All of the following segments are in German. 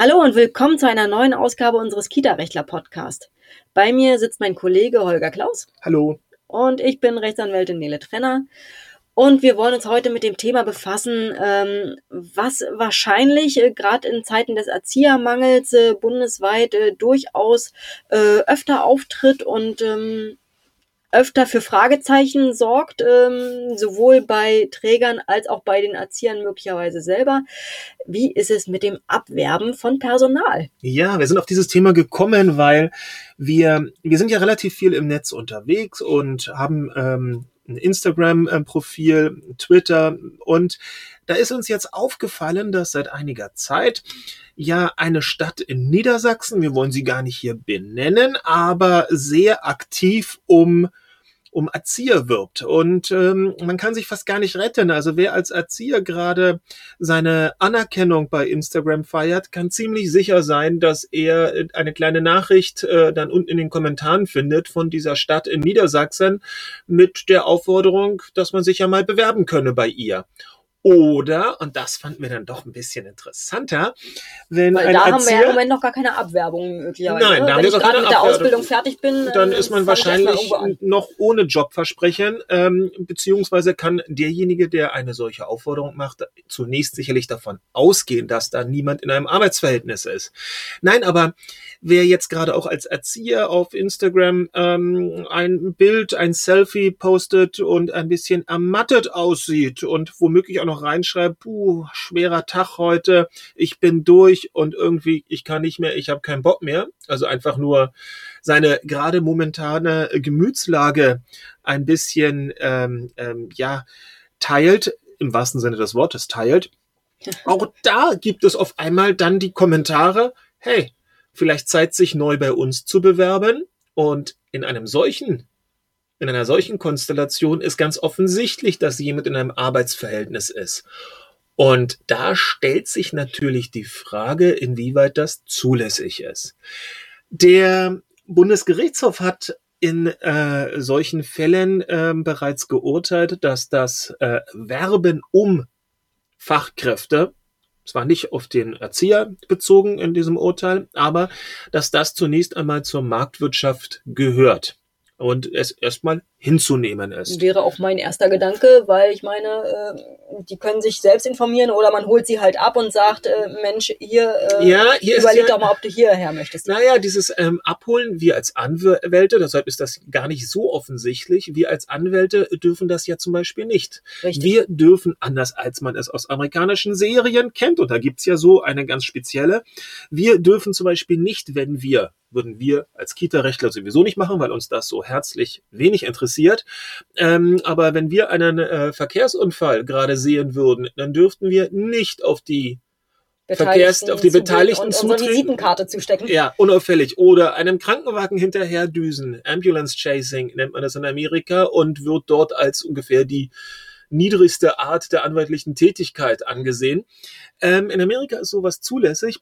Hallo und willkommen zu einer neuen Ausgabe unseres Kita-Rechtler-Podcast. Bei mir sitzt mein Kollege Holger Klaus. Hallo. Und ich bin Rechtsanwältin Nele Trenner. Und wir wollen uns heute mit dem Thema befassen, ähm, was wahrscheinlich äh, gerade in Zeiten des Erziehermangels äh, bundesweit äh, durchaus öfter auftritt und ähm, öfter für Fragezeichen sorgt, ähm, sowohl bei Trägern als auch bei den Erziehern möglicherweise selber. Wie ist es mit dem Abwerben von Personal? Ja, wir sind auf dieses Thema gekommen, weil wir, wir sind ja relativ viel im Netz unterwegs und haben ähm, ein Instagram-Profil, Twitter. Und da ist uns jetzt aufgefallen, dass seit einiger Zeit ja eine Stadt in Niedersachsen, wir wollen sie gar nicht hier benennen, aber sehr aktiv um um Erzieher wirbt. Und ähm, man kann sich fast gar nicht retten. Also wer als Erzieher gerade seine Anerkennung bei Instagram feiert, kann ziemlich sicher sein, dass er eine kleine Nachricht äh, dann unten in den Kommentaren findet von dieser Stadt in Niedersachsen mit der Aufforderung, dass man sich ja mal bewerben könne bei ihr. Oder, und das fanden wir dann doch ein bisschen interessanter, wenn Weil ein da Erzieher, haben wir ja im Moment noch gar keine Abwerbung möglicherweise. Nein, ne? da Wenn ich gerade mit der. Ausbildung fertig bin, dann äh, ist man wahrscheinlich noch ohne Jobversprechen, ähm, beziehungsweise kann derjenige, der eine solche Aufforderung macht, zunächst sicherlich davon ausgehen, dass da niemand in einem Arbeitsverhältnis ist. Nein, aber wer jetzt gerade auch als Erzieher auf Instagram ähm, ein Bild, ein Selfie postet und ein bisschen ermattet aussieht und womöglich auch noch reinschreibt, puh, schwerer Tag heute, ich bin durch und irgendwie, ich kann nicht mehr, ich habe keinen Bock mehr. Also einfach nur seine gerade momentane Gemütslage ein bisschen, ähm, ähm, ja, teilt, im wahrsten Sinne des Wortes teilt. Auch da gibt es auf einmal dann die Kommentare, hey, vielleicht Zeit, sich neu bei uns zu bewerben. Und in einem solchen, in einer solchen Konstellation ist ganz offensichtlich, dass jemand in einem Arbeitsverhältnis ist. Und da stellt sich natürlich die Frage, inwieweit das zulässig ist. Der Bundesgerichtshof hat in äh, solchen Fällen äh, bereits geurteilt, dass das äh, Werben um Fachkräfte, zwar nicht auf den Erzieher bezogen in diesem Urteil, aber dass das zunächst einmal zur Marktwirtschaft gehört und es erstmal hinzunehmen ist. Wäre auch mein erster Gedanke, weil ich meine, äh, die können sich selbst informieren oder man holt sie halt ab und sagt, äh, Mensch, hier, äh, Ja, hier überleg ja- doch mal, ob du hierher möchtest. Naja, dieses ähm, Abholen, wir als Anwälte, deshalb ist das gar nicht so offensichtlich, wir als Anwälte dürfen das ja zum Beispiel nicht. Richtig. Wir dürfen, anders als man es aus amerikanischen Serien kennt, und da gibt's ja so eine ganz spezielle, wir dürfen zum Beispiel nicht, wenn wir, würden wir als Kita-Rechtler sowieso nicht machen, weil uns das so herzlich wenig interessiert, ähm, aber wenn wir einen äh, Verkehrsunfall gerade sehen würden, dann dürften wir nicht auf die Verkehrs- auf die Beteiligten unsere zutreten. Visitenkarte zustecken. Ja, unauffällig. Oder einem Krankenwagen hinterher düsen. Ambulance Chasing nennt man das in Amerika und wird dort als ungefähr die niedrigste Art der anwaltlichen Tätigkeit angesehen. Ähm, in Amerika ist sowas zulässig.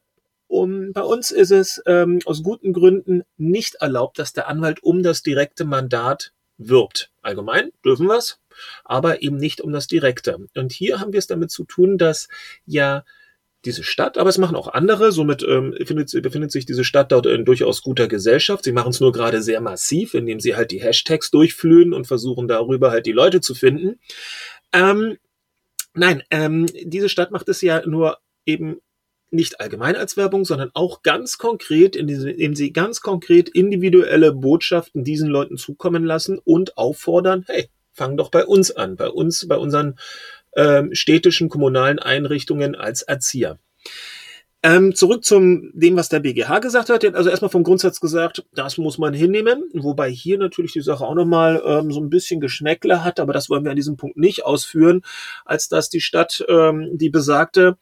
Um, bei uns ist es ähm, aus guten Gründen nicht erlaubt, dass der Anwalt um das direkte Mandat wirbt. Allgemein dürfen wir es, aber eben nicht um das direkte. Und hier haben wir es damit zu tun, dass ja diese Stadt, aber es machen auch andere. Somit ähm, befindet, befindet sich diese Stadt dort in durchaus guter Gesellschaft. Sie machen es nur gerade sehr massiv, indem sie halt die Hashtags durchflöhen und versuchen darüber halt die Leute zu finden. Ähm, nein, ähm, diese Stadt macht es ja nur eben nicht allgemein als Werbung, sondern auch ganz konkret, indem sie ganz konkret individuelle Botschaften diesen Leuten zukommen lassen und auffordern, hey, fang doch bei uns an, bei uns, bei unseren ähm, städtischen kommunalen Einrichtungen als Erzieher. Ähm, zurück zum dem, was der BGH gesagt hat. Also erstmal vom Grundsatz gesagt, das muss man hinnehmen, wobei hier natürlich die Sache auch nochmal ähm, so ein bisschen Geschmäckle hat, aber das wollen wir an diesem Punkt nicht ausführen, als dass die Stadt ähm, die besagte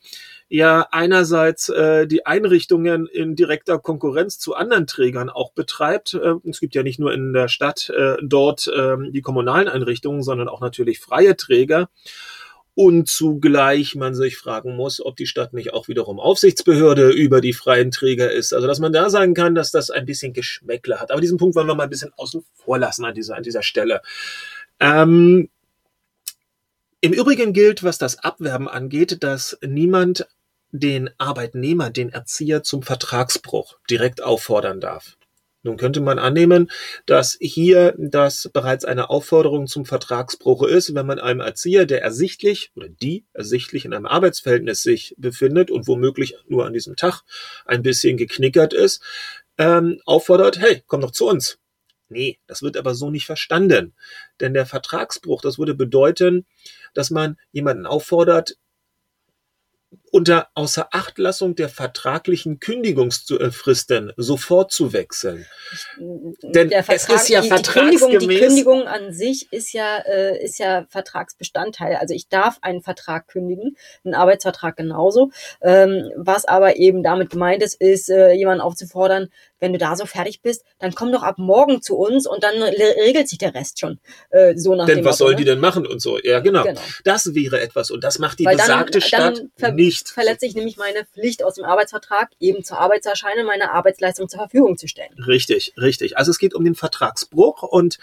ja einerseits äh, die Einrichtungen in direkter Konkurrenz zu anderen Trägern auch betreibt. Äh, es gibt ja nicht nur in der Stadt äh, dort äh, die kommunalen Einrichtungen, sondern auch natürlich freie Träger. Und zugleich man sich fragen muss, ob die Stadt nicht auch wiederum Aufsichtsbehörde über die freien Träger ist. Also dass man da sagen kann, dass das ein bisschen Geschmäckle hat. Aber diesen Punkt wollen wir mal ein bisschen außen vor lassen an dieser, an dieser Stelle. Ähm, Im Übrigen gilt, was das Abwerben angeht, dass niemand den Arbeitnehmer, den Erzieher zum Vertragsbruch direkt auffordern darf. Nun könnte man annehmen, dass hier das bereits eine Aufforderung zum Vertragsbruch ist, wenn man einem Erzieher, der ersichtlich oder die ersichtlich in einem Arbeitsverhältnis sich befindet und womöglich nur an diesem Tag ein bisschen geknickert ist, ähm, auffordert, hey, komm doch zu uns. Nee, das wird aber so nicht verstanden. Denn der Vertragsbruch, das würde bedeuten, dass man jemanden auffordert, unter Außerachtlassung der vertraglichen Kündigungsfristen sofort zu wechseln. Denn Vertrag, es ist ja die, vertragsgemäß. Die Kündigung, die Kündigung an sich ist ja, äh, ist ja Vertragsbestandteil. Also ich darf einen Vertrag kündigen, einen Arbeitsvertrag genauso. Ähm, was aber eben damit gemeint ist, ist, äh, jemanden aufzufordern, wenn du da so fertig bist, dann komm doch ab morgen zu uns und dann regelt sich der Rest schon. Äh, so nach denn was Motto, sollen ne? die denn machen und so? Ja, genau. genau. Das wäre etwas und das macht die Weil besagte dann, Stadt dann nicht. Verletze ich nämlich meine Pflicht aus dem Arbeitsvertrag, eben zur Arbeit zu erscheinen, meine Arbeitsleistung zur Verfügung zu stellen. Richtig, richtig. Also es geht um den Vertragsbruch und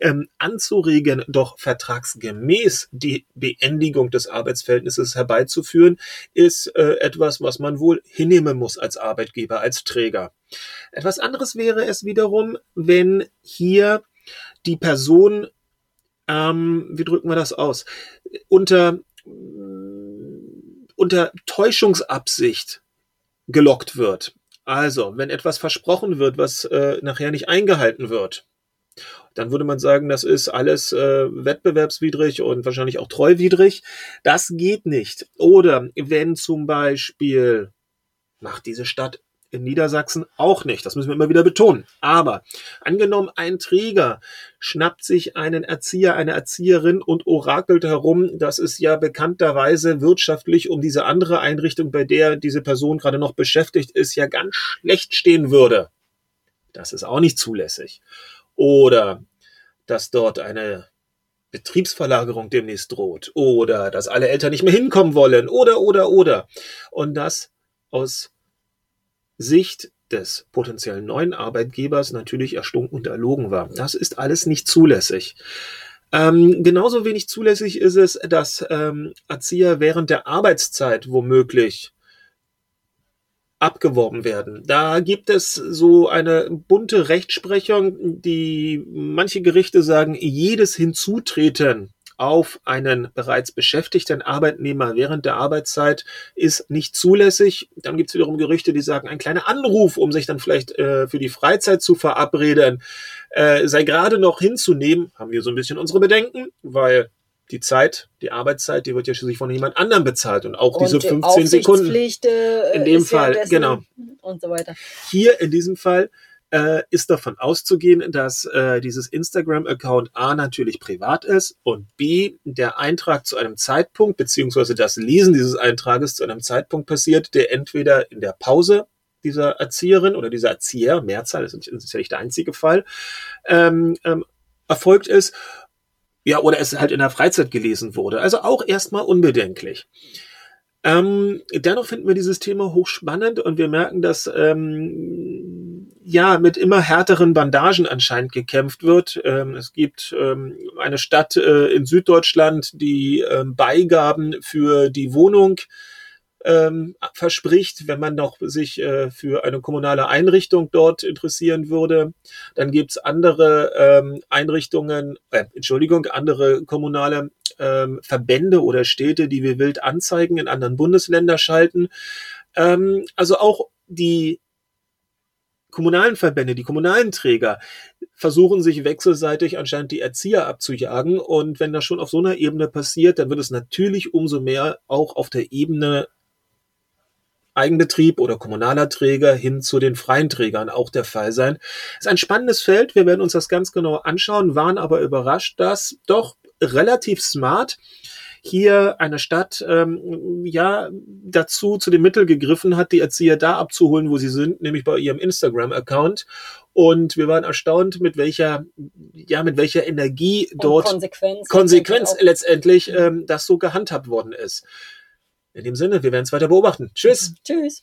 ähm, anzuregen, doch vertragsgemäß die Beendigung des Arbeitsverhältnisses herbeizuführen, ist äh, etwas, was man wohl hinnehmen muss als Arbeitgeber, als Träger. Etwas anderes wäre es wiederum, wenn hier die Person, ähm, wie drücken wir das aus, unter, unter Täuschungsabsicht gelockt wird. Also, wenn etwas versprochen wird, was äh, nachher nicht eingehalten wird, dann würde man sagen, das ist alles äh, wettbewerbswidrig und wahrscheinlich auch treuwidrig. Das geht nicht. Oder wenn zum Beispiel macht diese Stadt in Niedersachsen auch nicht. Das müssen wir immer wieder betonen. Aber angenommen, ein Träger schnappt sich einen Erzieher, eine Erzieherin und orakelt herum, dass es ja bekannterweise wirtschaftlich um diese andere Einrichtung, bei der diese Person gerade noch beschäftigt ist, ja ganz schlecht stehen würde. Das ist auch nicht zulässig. Oder dass dort eine Betriebsverlagerung demnächst droht. Oder dass alle Eltern nicht mehr hinkommen wollen. Oder, oder, oder. Und das aus Sicht des potenziellen neuen Arbeitgebers natürlich erstunken und erlogen war. Das ist alles nicht zulässig. Ähm, genauso wenig zulässig ist es, dass ähm, Erzieher während der Arbeitszeit womöglich abgeworben werden. Da gibt es so eine bunte Rechtsprechung, die manche Gerichte sagen, jedes Hinzutreten auf einen bereits beschäftigten Arbeitnehmer während der Arbeitszeit ist nicht zulässig. Dann gibt es wiederum Gerüchte, die sagen, ein kleiner Anruf, um sich dann vielleicht äh, für die Freizeit zu verabreden, äh, sei gerade noch hinzunehmen. Haben wir so ein bisschen unsere Bedenken, weil die Zeit, die Arbeitszeit, die wird ja schließlich von jemand anderem bezahlt und auch und diese 15 Sekunden. In dem Fall, genau. Und so weiter. Hier in diesem Fall äh, ist davon auszugehen, dass äh, dieses Instagram-Account A natürlich privat ist und B der Eintrag zu einem Zeitpunkt beziehungsweise das Lesen dieses Eintrages zu einem Zeitpunkt passiert, der entweder in der Pause dieser Erzieherin oder dieser Erzieher, Mehrzahl, das ist ja nicht der einzige Fall, ähm, ähm, erfolgt ist, ja, oder es halt in der Freizeit gelesen wurde. Also auch erstmal unbedenklich. Ähm, dennoch finden wir dieses Thema hochspannend und wir merken, dass ähm, ja mit immer härteren Bandagen anscheinend gekämpft wird. Ähm, es gibt ähm, eine Stadt äh, in Süddeutschland, die ähm, Beigaben für die Wohnung ähm, verspricht, wenn man noch sich äh, für eine kommunale Einrichtung dort interessieren würde. Dann gibt's andere ähm, Einrichtungen, äh, Entschuldigung, andere kommunale ähm, Verbände oder Städte, die wir wild Anzeigen in anderen Bundesländern schalten. Ähm, also auch die kommunalen Verbände, die kommunalen Träger versuchen sich wechselseitig anscheinend die Erzieher abzujagen. Und wenn das schon auf so einer Ebene passiert, dann wird es natürlich umso mehr auch auf der Ebene Eigenbetrieb oder kommunaler Träger hin zu den freien Trägern auch der Fall sein. Das ist ein spannendes Feld. Wir werden uns das ganz genau anschauen, waren aber überrascht, dass doch relativ smart hier eine Stadt ähm, ja dazu zu den Mitteln gegriffen hat, die Erzieher da abzuholen, wo sie sind, nämlich bei ihrem Instagram-Account. Und wir waren erstaunt, mit welcher, ja, mit welcher Energie Und dort Konsequenz, Konsequenz letztendlich ähm, das so gehandhabt worden ist. In dem Sinne, wir werden es weiter beobachten. Tschüss. Tschüss.